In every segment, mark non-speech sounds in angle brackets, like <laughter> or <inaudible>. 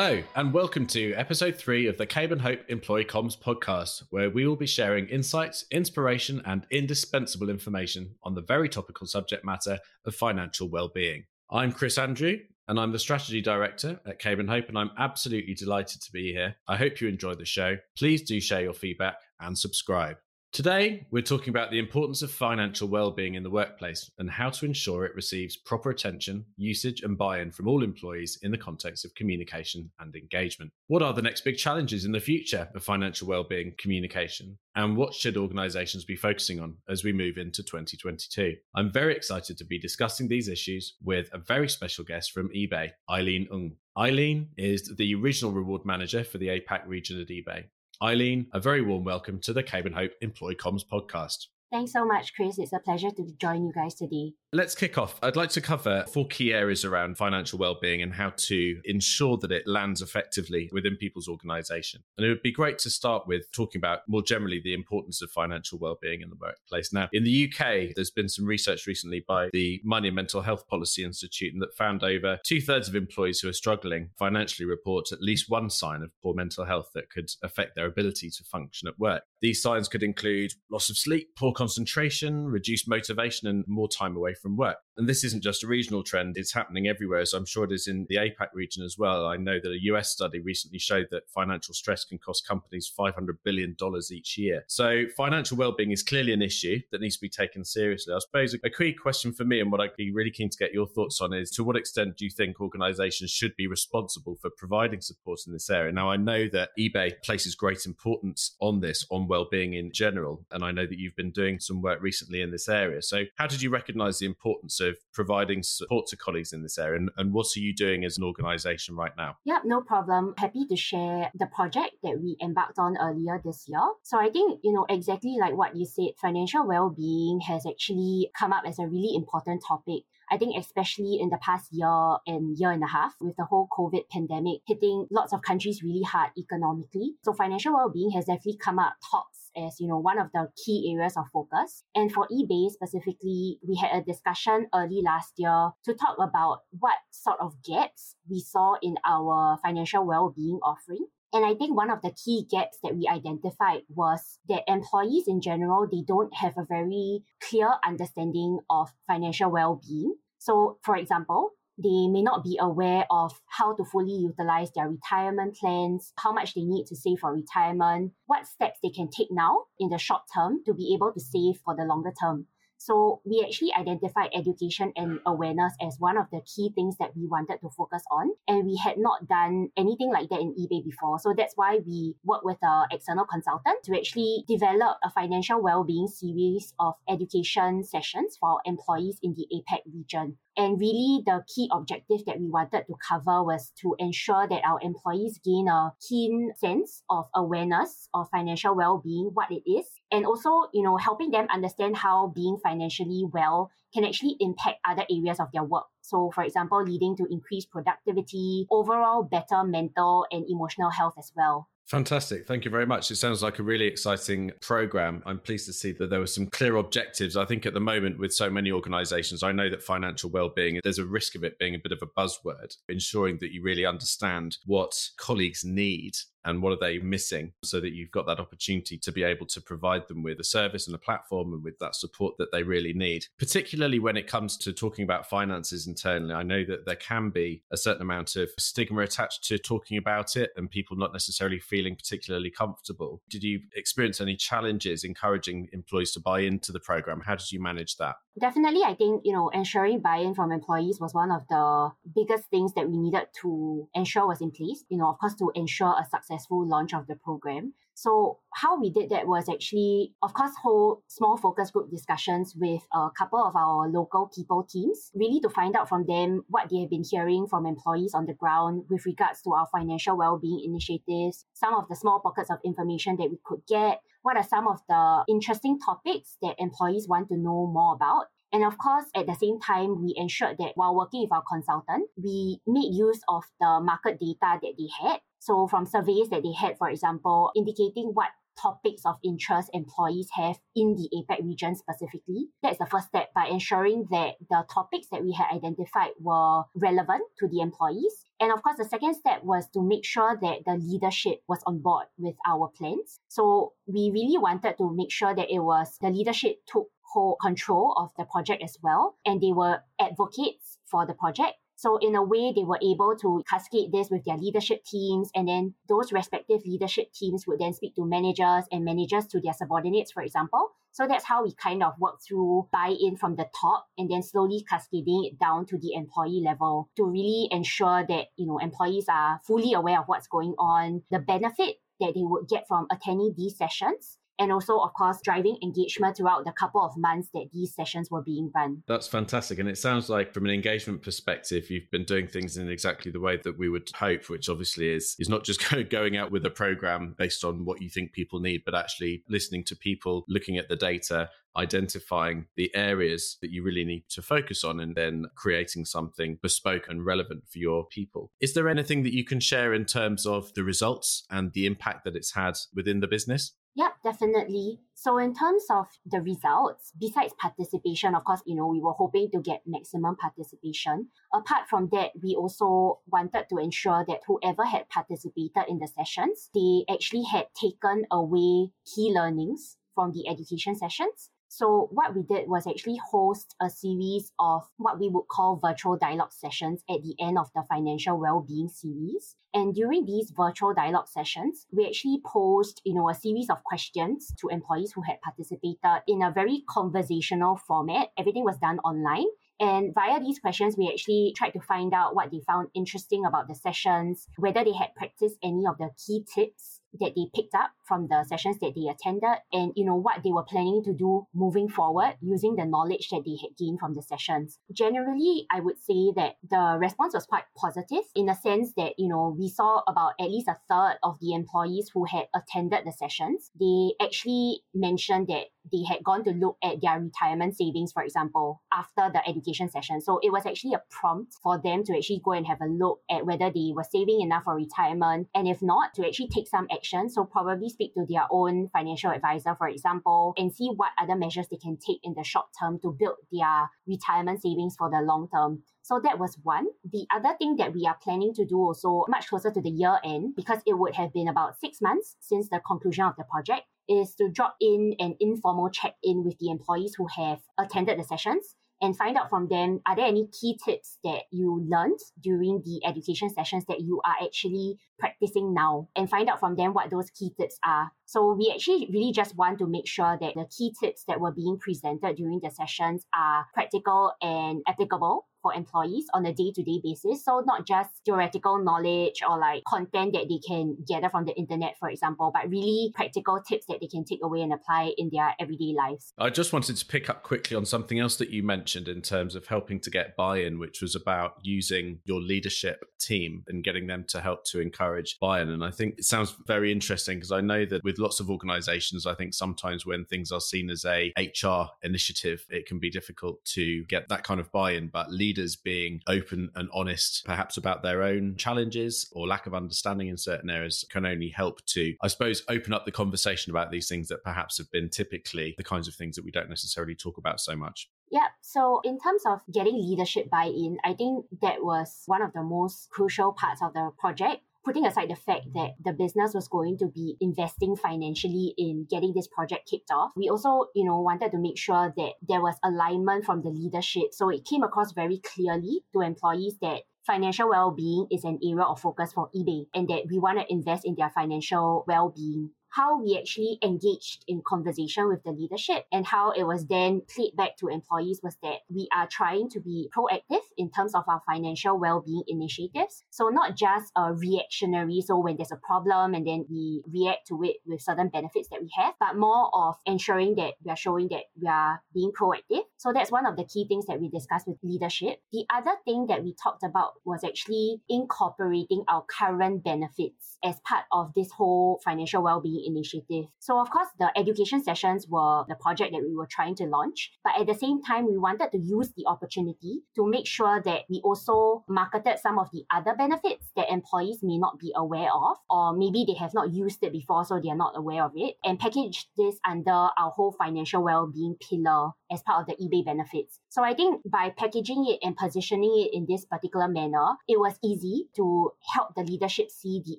Hello, and welcome to episode three of the Caburn Hope Employee Comms podcast, where we will be sharing insights, inspiration, and indispensable information on the very topical subject matter of financial well-being. I'm Chris Andrew, and I'm the strategy director at Caburn Hope, and I'm absolutely delighted to be here. I hope you enjoy the show. Please do share your feedback and subscribe. Today, we're talking about the importance of financial well-being in the workplace and how to ensure it receives proper attention, usage and buy-in from all employees in the context of communication and engagement. What are the next big challenges in the future of financial well-being communication and what should organizations be focusing on as we move into 2022? I'm very excited to be discussing these issues with a very special guest from eBay, Eileen Ng. Eileen is the regional reward manager for the APAC region at eBay. Eileen, a very warm welcome to the Caburn Hope Employee Comms podcast. Thanks so much, Chris. It's a pleasure to join you guys today. Let's kick off. I'd like to cover four key areas around financial well-being and how to ensure that it lands effectively within people's organization. And it would be great to start with talking about more generally the importance of financial well-being in the workplace. Now, in the UK, there's been some research recently by the Money and Mental Health Policy Institute that found over two-thirds of employees who are struggling financially report at least one sign of poor mental health that could affect their ability to function at work. These signs could include loss of sleep, poor concentration, reduced motivation, and more time away from work. And this isn't just a regional trend, it's happening everywhere. So I'm sure it is in the APAC region as well. I know that a US study recently showed that financial stress can cost companies $500 billion each year. So financial well-being is clearly an issue that needs to be taken seriously. I suppose a, key question for me and what I'd be really keen to get your thoughts on is to what extent do you think organizations should be responsible for providing support in this area? Now, I know that eBay places great importance on this, on well-being in general. And I know that you've been doing some work recently in this area. So how did you recognize the importance of providing support to colleagues in this area? And, and what are you doing as an organization right now? Yep, no problem. Happy to share the project that we embarked on earlier this year. So I think, you know, exactly like what you said, financial well-being has actually come up as a really important topic I think especially in the past year and year and a half with the whole COVID pandemic hitting lots of countries really hard economically. So financial well-being has definitely come up tops as, you know, one of the key areas of focus. And for eBay specifically, we had a discussion early last year to talk about what sort of gaps we saw in our financial well-being offering. And I think one of the key gaps that we identified was that employees in general, they don't have a very clear understanding of financial well-being. So, for example, they may not be aware of how to fully utilize their retirement plans, how much they need to save for retirement, what steps they can take now in the short term to be able to save for the longer term. So we actually identified education and awareness as one of the key things that we wanted to focus on. And we had not done anything like that in eBay before. So that's why we worked with an external consultant to actually develop a financial well-being series of education sessions for employees in the APAC region. And really, the key objective that we wanted to cover was to ensure that our employees gain a keen sense of awareness of financial well-being, what it is, and also, you know, helping them understand how being financially well can actually impact other areas of their work. So, for example, leading to increased productivity, overall better mental and emotional health as well. Fantastic. Thank you very much. It sounds like a really exciting program. I'm pleased to see that there were some clear objectives. I think at the moment, with so many organizations, I know that financial well-being, there's a risk of it being a bit of a buzzword, ensuring that you really understand what colleagues need and what are they missing so that you've got that opportunity to be able to provide them with a service and a platform and with that support that they really need. Particularly when it comes to talking about finances internally i know that there can be a certain amount of stigma attached to talking about it and people not necessarily feeling particularly comfortable. Did you experience any challenges encouraging employees to buy into the program? How did you manage that definitely i think you know ensuring buy-in from employees was one of the biggest things that we needed to ensure was in place you know of course to ensure a successful launch of the program so how we did that was actually of course hold small focus group discussions with a couple of our local people teams really to find out from them what they have been hearing from employees on the ground with regards to our financial well-being initiatives some of the small pockets of information that we could get what are some of the interesting topics that employees want to know more about? And of course, at the same time, we ensured that while working with our consultant, we made use of the market data that they had. So from surveys that they had, for example, indicating what topics of interest employees have in the APAC region specifically. That's the first step by ensuring that the topics that we had identified were relevant to the employees. And of course, the second step was to make sure that the leadership was on board with our plans. So we really wanted to make sure that it was the leadership took whole control of the project as well, and they were advocates for the project. So in a way, they were able to cascade this with their leadership teams, and then those respective leadership teams would then speak to managers and managers to their subordinates, for example. So that's how we kind of work through buy-in from the top and then slowly cascading it down to the employee level to really ensure that, you know, employees are fully aware of what's going on, the benefit that they would get from attending these sessions and also, of course, driving engagement throughout the couple of months that these sessions were being run. That's fantastic. And it sounds like, from an engagement perspective, you've been doing things in exactly the way that we would hope, which obviously is, is not just <laughs> going out with a program based on what you think people need, but actually listening to people, looking at the data, identifying the areas that you really need to focus on and then creating something bespoke and relevant for your people. Is there anything that you can share in terms of the results and the impact that it's had within the business? Yep, definitely. So in terms of the results, besides participation, of course, you know, we were hoping to get maximum participation. Apart from that, we also wanted to ensure that whoever had participated in the sessions, they actually had taken away key learnings from the education sessions. So what we did was actually host a series of what we would call virtual dialogue sessions at the end of the financial well-being series. And during these virtual dialogue sessions, we actually posed, you know, a series of questions to employees who had participated in a very conversational format. Everything was done online. And via these questions, we actually tried to find out what they found interesting about the sessions, whether they had practiced any of the key tips that they picked up from the sessions that they attended and you know what they were planning to do moving forward using the knowledge that they had gained from the sessions generally i would say that the response was quite positive in the sense that you know we saw about at least a third of the employees who had attended the sessions they actually mentioned that they had gone to look at their retirement savings, for example, after the education session. So it was actually a prompt for them to actually go and have a look at whether they were saving enough for retirement. And if not, to actually take some action. So probably speak to their own financial advisor, for example, and see what other measures they can take in the short term to build their retirement savings for the long term. So that was one. The other thing that we are planning to do also much closer to the year end, because it would have been about six months since the conclusion of the project, is to drop in an informal check in with the employees who have attended the sessions and find out from them are there any key tips that you learned during the education sessions that you are actually practicing now and find out from them what those key tips are. So we actually really just want to make sure that the key tips that were being presented during the sessions are practical and applicable for employees on a day to day basis. So, not just theoretical knowledge or like content that they can gather from the internet, for example, but really practical tips that they can take away and apply in their everyday lives. I just wanted to pick up quickly on something else that you mentioned in terms of helping to get buy in, which was about using your leadership team and getting them to help to encourage buy in. And I think it sounds very interesting because I know that with lots of organizations, I think sometimes when things are seen as a HR initiative, it can be difficult to get that kind of buy in. But leaders being open and honest, perhaps about their own challenges or lack of understanding in certain areas, can only help to, I suppose, open up the conversation about these things that perhaps have been typically the kinds of things that we don't necessarily talk about so much. Yeah. So in terms of getting leadership buy-in, I think that was one of the most crucial parts of the project putting aside the fact that the business was going to be investing financially in getting this project kicked off, we also, you know, wanted to make sure that there was alignment from the leadership. So it came across very clearly to employees that financial well-being is an area of focus for eBay and that we want to invest in their financial well-being how we actually engaged in conversation with the leadership and how it was then played back to employees was that we are trying to be proactive in terms of our financial well-being initiatives. So not just a reactionary, so when there's a problem and then we react to it with certain benefits that we have, but more of ensuring that we are showing that we are being proactive. So that's one of the key things that we discussed with leadership. The other thing that we talked about was actually incorporating our current benefits as part of this whole financial well-being initiative. So of course, the education sessions were the project that we were trying to launch, but at the same time, we wanted to use the opportunity to make sure that we also marketed some of the other benefits that employees may not be aware of, or maybe they have not used it before, so they are not aware of it, and package this under our whole financial well-being pillar as part of the eBay benefits. So I think by packaging it and positioning it in this particular manner, it was easy to help the leadership see the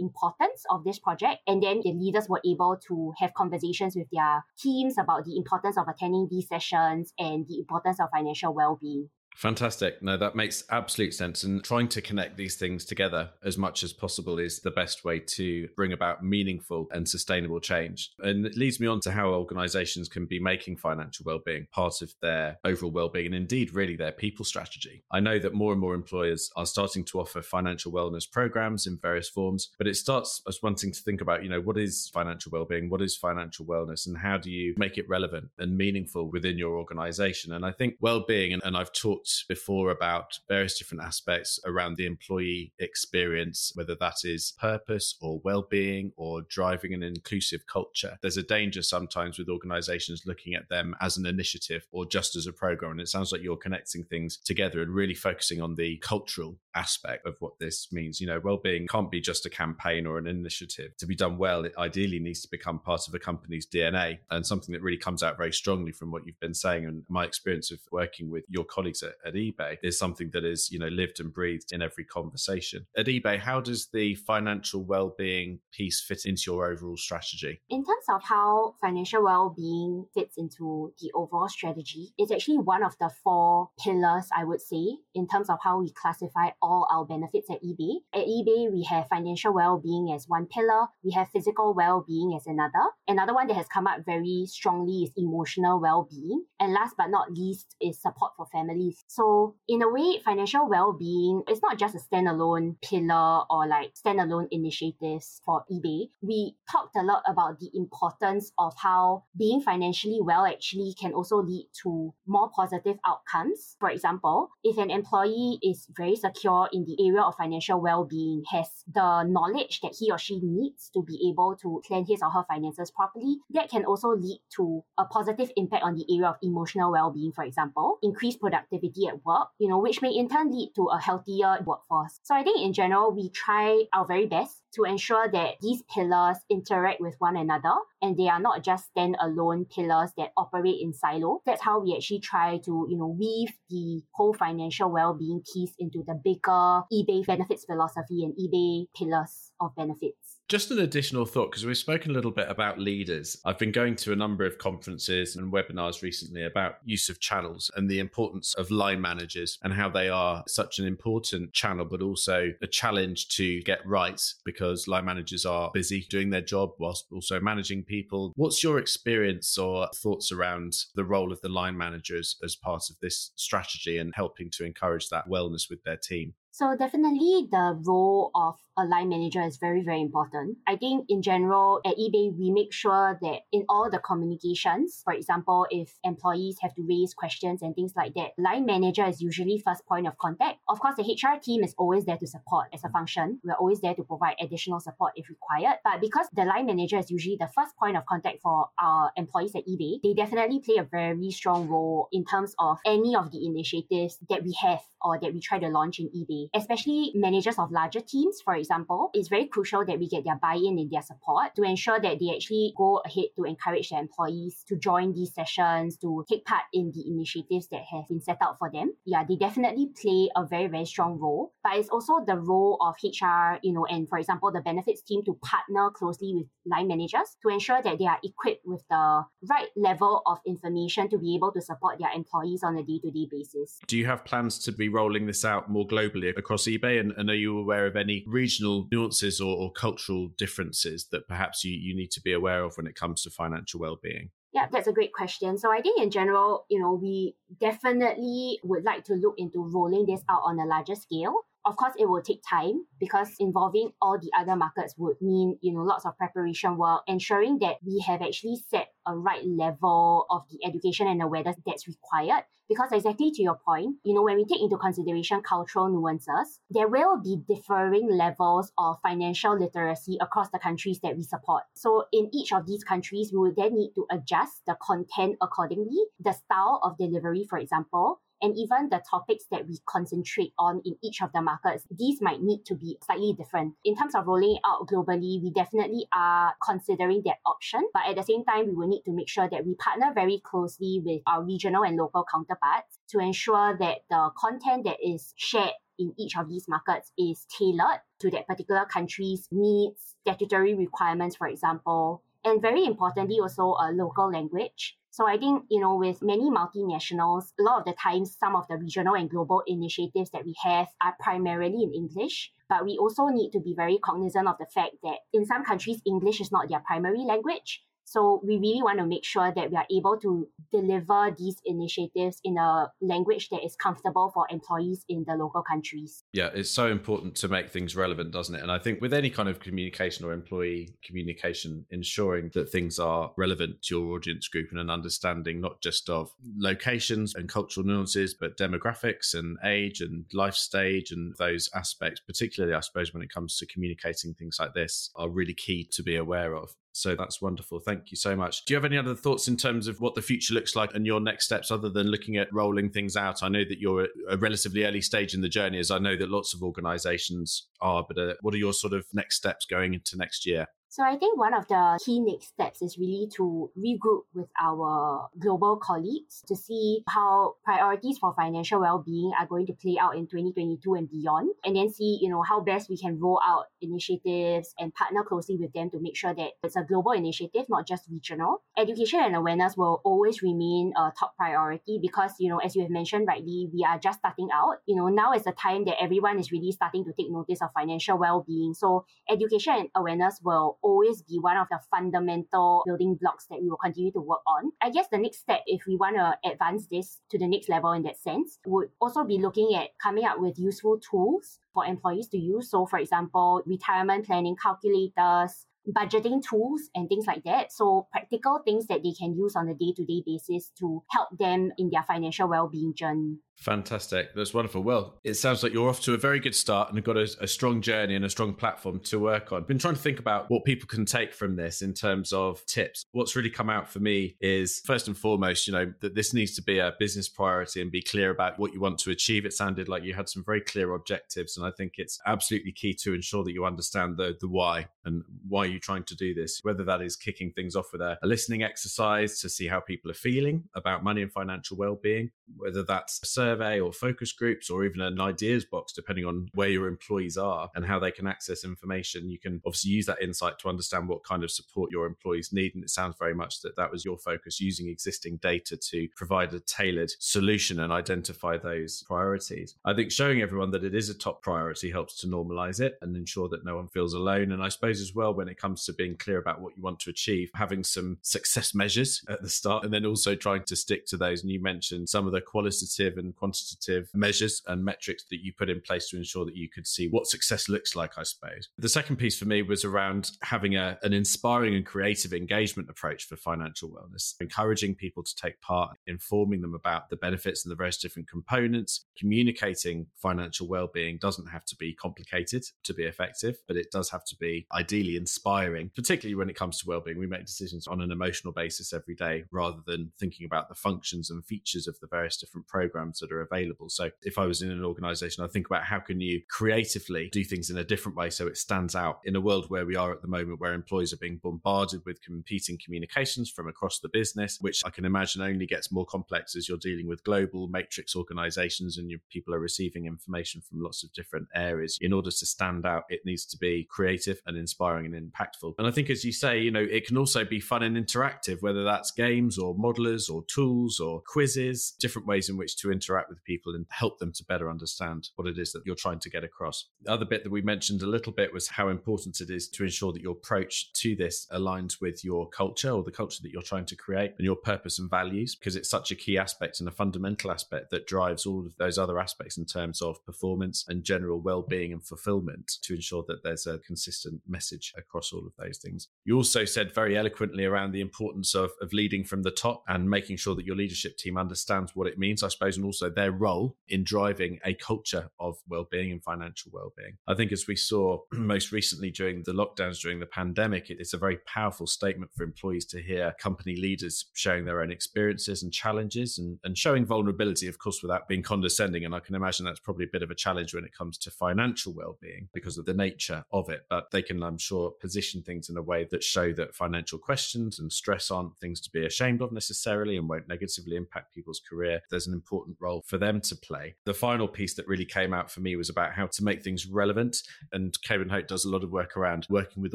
importance of this project. And then the leaders were able to have conversations with their teams about the importance of attending these sessions and the importance of financial well-being. Fantastic. No, that makes absolute sense. And trying to connect these things together as much as possible is the best way to bring about meaningful and sustainable change. And it leads me on to how organizations can be making financial well-being part of their overall well-being and indeed really their people strategy. I know that more and more employers are starting to offer financial wellness programs in various forms, but it starts us wanting to think about, you know, what is financial well-being? What is financial wellness? And how do you make it relevant and meaningful within your organization? And I think well-being, and, and I've talked talked before about various different aspects around the employee experience, whether that is purpose or well-being or driving an inclusive culture. There's a danger sometimes with organizations looking at them as an initiative or just as a program. And it sounds like you're connecting things together and really focusing on the cultural aspect of what this means. You know, well-being can't be just a campaign or an initiative. To be done well, it ideally needs to become part of a company's DNA and something that really comes out very strongly from what you've been saying. And my experience of working with your colleagues at, at eBay is something that is, you know, lived and breathed in every conversation. At eBay, how does the financial well-being piece fit into your overall strategy? In terms of how financial well-being fits into the overall strategy, it's actually one of the four pillars, I would say, in terms of how we classify all our benefits at eBay. At eBay, we have financial well-being as one pillar, we have physical well-being as another. Another one that has come up very strongly is emotional well-being. And last but not least is support for families. So in a way, financial well-being is not just a standalone pillar or like standalone initiatives for eBay. We talked a lot about the importance of how being financially well actually can also lead to more positive outcomes. For example, if an employee is very secure in the area of financial well-being, has the knowledge that he or she needs to be able to plan his or her finances properly, that can also lead to a positive impact on the area of emotional well-being, for example, increased productivity at work, you know, which may in turn lead to a healthier workforce. So I think in general, we try our very best to ensure that these pillars interact with one another and they are not just standalone pillars that operate in silo. That's how we actually try to, you know, weave the whole financial well-being piece into the bigger eBay benefits philosophy and eBay pillars of benefits. Just an additional thought, because we've spoken a little bit about leaders. I've been going to a number of conferences and webinars recently about use of channels and the importance of line managers and how they are such an important channel, but also a challenge to get right because line managers are busy doing their job whilst also managing people. What's your experience or thoughts around the role of the line managers as part of this strategy and helping to encourage that wellness with their team? So definitely the role of a line manager is very, very important. I think in general at eBay, we make sure that in all the communications, for example, if employees have to raise questions and things like that, line manager is usually first point of contact. Of course, the HR team is always there to support as a function. We're always there to provide additional support if required. But because the line manager is usually the first point of contact for our employees at eBay, they definitely play a very strong role in terms of any of the initiatives that we have or that we try to launch in eBay, especially managers of larger teams, for example, it's very crucial that we get their buy-in and their support to ensure that they actually go ahead to encourage their employees to join these sessions, to take part in the initiatives that have been set out for them. Yeah, they definitely play a very, very strong role. But it's also the role of HR, you know, and for example, the benefits team to partner closely with line managers to ensure that they are equipped with the right level of information to be able to support their employees on a day-to-day basis. Do you have plans to be rolling this out more globally across eBay? And, and are you aware of any regional nuances or, or cultural differences that perhaps you, you need to be aware of when it comes to financial well-being? Yeah, that's a great question. So I think in general, you know, we definitely would like to look into rolling this out on a larger scale Of course, it will take time because involving all the other markets would mean, you know, lots of preparation work, ensuring that we have actually set a right level of the education and awareness that's required. Because exactly to your point, you know, when we take into consideration cultural nuances, there will be differing levels of financial literacy across the countries that we support. So in each of these countries, we will then need to adjust the content accordingly, the style of delivery, for example, and even the topics that we concentrate on in each of the markets, these might need to be slightly different. In terms of rolling out globally, we definitely are considering that option, but at the same time, we will need to make sure that we partner very closely with our regional and local counterparts to ensure that the content that is shared in each of these markets is tailored to that particular country's needs, statutory requirements, for example, and very importantly, also a local language so I think, you know, with many multinationals, a lot of the times some of the regional and global initiatives that we have are primarily in English. But we also need to be very cognizant of the fact that in some countries, English is not their primary language. So we really want to make sure that we are able to deliver these initiatives in a language that is comfortable for employees in the local countries. Yeah, it's so important to make things relevant, doesn't it? And I think with any kind of communication or employee communication, ensuring that things are relevant to your audience group and an understanding not just of locations and cultural nuances, but demographics and age and life stage and those aspects, particularly, I suppose, when it comes to communicating things like this, are really key to be aware of. So that's wonderful. Thank you so much. Do you have any other thoughts in terms of what the future looks like and your next steps other than looking at rolling things out? I know that you're at a relatively early stage in the journey, as I know that lots of organizations are, but uh, what are your sort of next steps going into next year? So I think one of the key next steps is really to regroup with our global colleagues to see how priorities for financial well-being are going to play out in 2022 and beyond, and then see, you know, how best we can roll out initiatives and partner closely with them to make sure that it's a global initiative, not just regional. Education and awareness will always remain a top priority because, you know, as you have mentioned rightly, we are just starting out. You know, now is the time that everyone is really starting to take notice of financial well-being. So education and awareness will always be one of the fundamental building blocks that we will continue to work on. I guess the next step, if we want to advance this to the next level in that sense, would also be looking at coming up with useful tools for employees to use. So, for example, retirement planning calculators, budgeting tools and things like that. So practical things that they can use on a day-to-day basis to help them in their financial well-being journey. Fantastic. That's wonderful. Well, it sounds like you're off to a very good start and have got a, a, strong journey and a strong platform to work on. Been trying to think about what people can take from this in terms of tips. What's really come out for me is first and foremost, you know, that this needs to be a business priority and be clear about what you want to achieve. It sounded like you had some very clear objectives, and I think it's absolutely key to ensure that you understand the the why and why you're trying to do this. Whether that is kicking things off with a, a listening exercise to see how people are feeling about money and financial well-being, whether that's a survey or focus groups or even an ideas box, depending on where your employees are and how they can access information. You can obviously use that insight to understand what kind of support your employees need. And it sounds very much that that was your focus using existing data to provide a tailored solution and identify those priorities. I think showing everyone that it is a top priority helps to normalize it and ensure that no one feels alone. And I suppose as well, when it comes to being clear about what you want to achieve, having some success measures at the start and then also trying to stick to those. And you mentioned some of the qualitative and quantitative measures and metrics that you put in place to ensure that you could see what success looks like, I suppose. The second piece for me was around having a, an inspiring and creative engagement approach for financial wellness, encouraging people to take part, informing them about the benefits and the various different components. Communicating financial well-being doesn't have to be complicated to be effective, but it does have to be ideally inspiring, particularly when it comes to well-being. We make decisions on an emotional basis every day rather than thinking about the functions and features of the various different programs that are available. So if I was in an organization, I think about how can you creatively do things in a different way so it stands out in a world where we are at the moment where employees are being bombarded with competing communications from across the business, which I can imagine only gets more complex as you're dealing with global matrix organizations and your people are receiving information from lots of different areas. In order to stand out, it needs to be creative and inspiring and impactful. And I think, as you say, you know, it can also be fun and interactive, whether that's games or modelers or tools or quizzes, different ways in which to interact with people and help them to better understand what it is that you're trying to get across. The other bit that we mentioned a little bit was how important it is to ensure that your approach to this aligns with your culture or the culture that you're trying to create and your purpose and values, because it's such a key aspect and a fundamental aspect that drives all of those other aspects in terms of performance and general well-being and fulfillment to ensure that there's a consistent message across all of those things. You also said very eloquently around the importance of, of leading from the top and making sure that your leadership team understands what it means, I suppose, and also their role in driving a culture of well-being and financial well-being. I think as we saw <clears throat> most recently during the lockdowns during the pandemic, it's a very powerful statement for employees to hear company leaders sharing their own experiences and challenges and, and showing vulnerability, of course, without being condescending. And I can imagine that's probably a bit of a challenge when it comes to financial well-being because of the nature of it. But they can, I'm sure, position things in a way that show that financial questions and stress aren't things to be ashamed of necessarily and won't negatively impact people's career. There's an important role for them to play. The final piece that really came out for me was about how to make things relevant. And and Hope does a lot of work around working with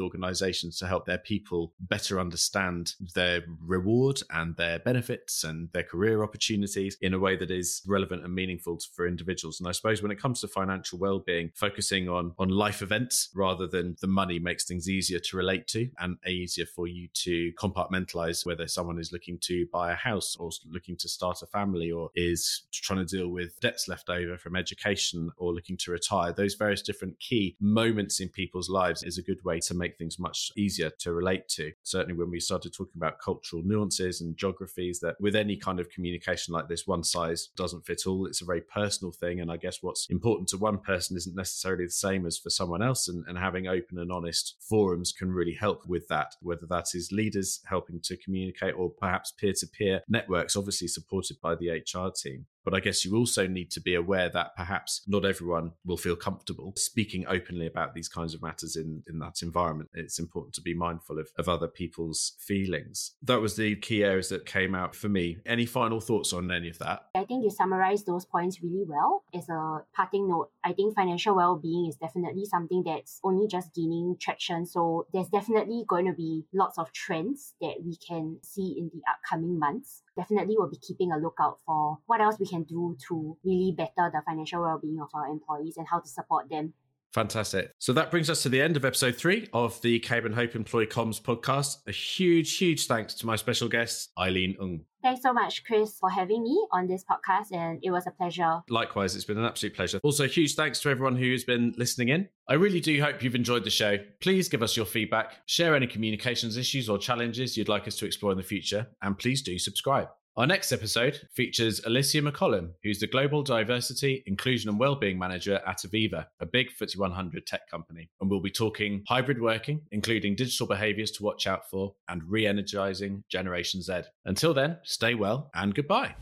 organizations to help their people better understand their reward and their benefits and their career opportunities in a way that is relevant and meaningful for individuals. And I suppose when it comes to financial well-being, focusing on on life events rather than the money makes things easier to relate to and easier for you to compartmentalize whether someone is looking to buy a house or looking to start a family or is trying to deal with debts left over from education or looking to retire. Those various different key moments in people's lives is a good way to make things much easier to relate to. Certainly when we started talking about cultural nuances and geographies that with any kind of communication like this, one size doesn't fit all. It's a very personal thing. And I guess what's important to one person isn't necessarily the same as for someone else. And, and having open and honest forums can really help with that, whether that is leaders helping to communicate or perhaps peer to peer networks, obviously supported by the HR team. But I guess you also need to be aware that perhaps not everyone will feel comfortable speaking openly about these kinds of matters in, in that environment. It's important to be mindful of, of other people's feelings. That was the key areas that came out for me. Any final thoughts on any of that? I think you summarized those points really well. As a parting note, I think financial well being is definitely something that's only just gaining traction. So there's definitely going to be lots of trends that we can see in the upcoming months definitely will be keeping a lookout for what else we can do to really better the financial well-being of our employees and how to support them. Fantastic. So that brings us to the end of episode three of the Caburn Hope Employee Comms podcast. A huge, huge thanks to my special guest, Eileen Ng. Thanks so much, Chris, for having me on this podcast, and it was a pleasure. Likewise, it's been an absolute pleasure. Also, huge thanks to everyone who's been listening in. I really do hope you've enjoyed the show. Please give us your feedback, share any communications issues or challenges you'd like us to explore in the future, and please do subscribe. Our next episode features Alicia McCollum, who's the Global Diversity, Inclusion and Wellbeing Manager at Aviva, a big FTSE 100 tech company. And we'll be talking hybrid working, including digital behaviors to watch out for, and re energizing Generation Z. Until then, stay well and goodbye.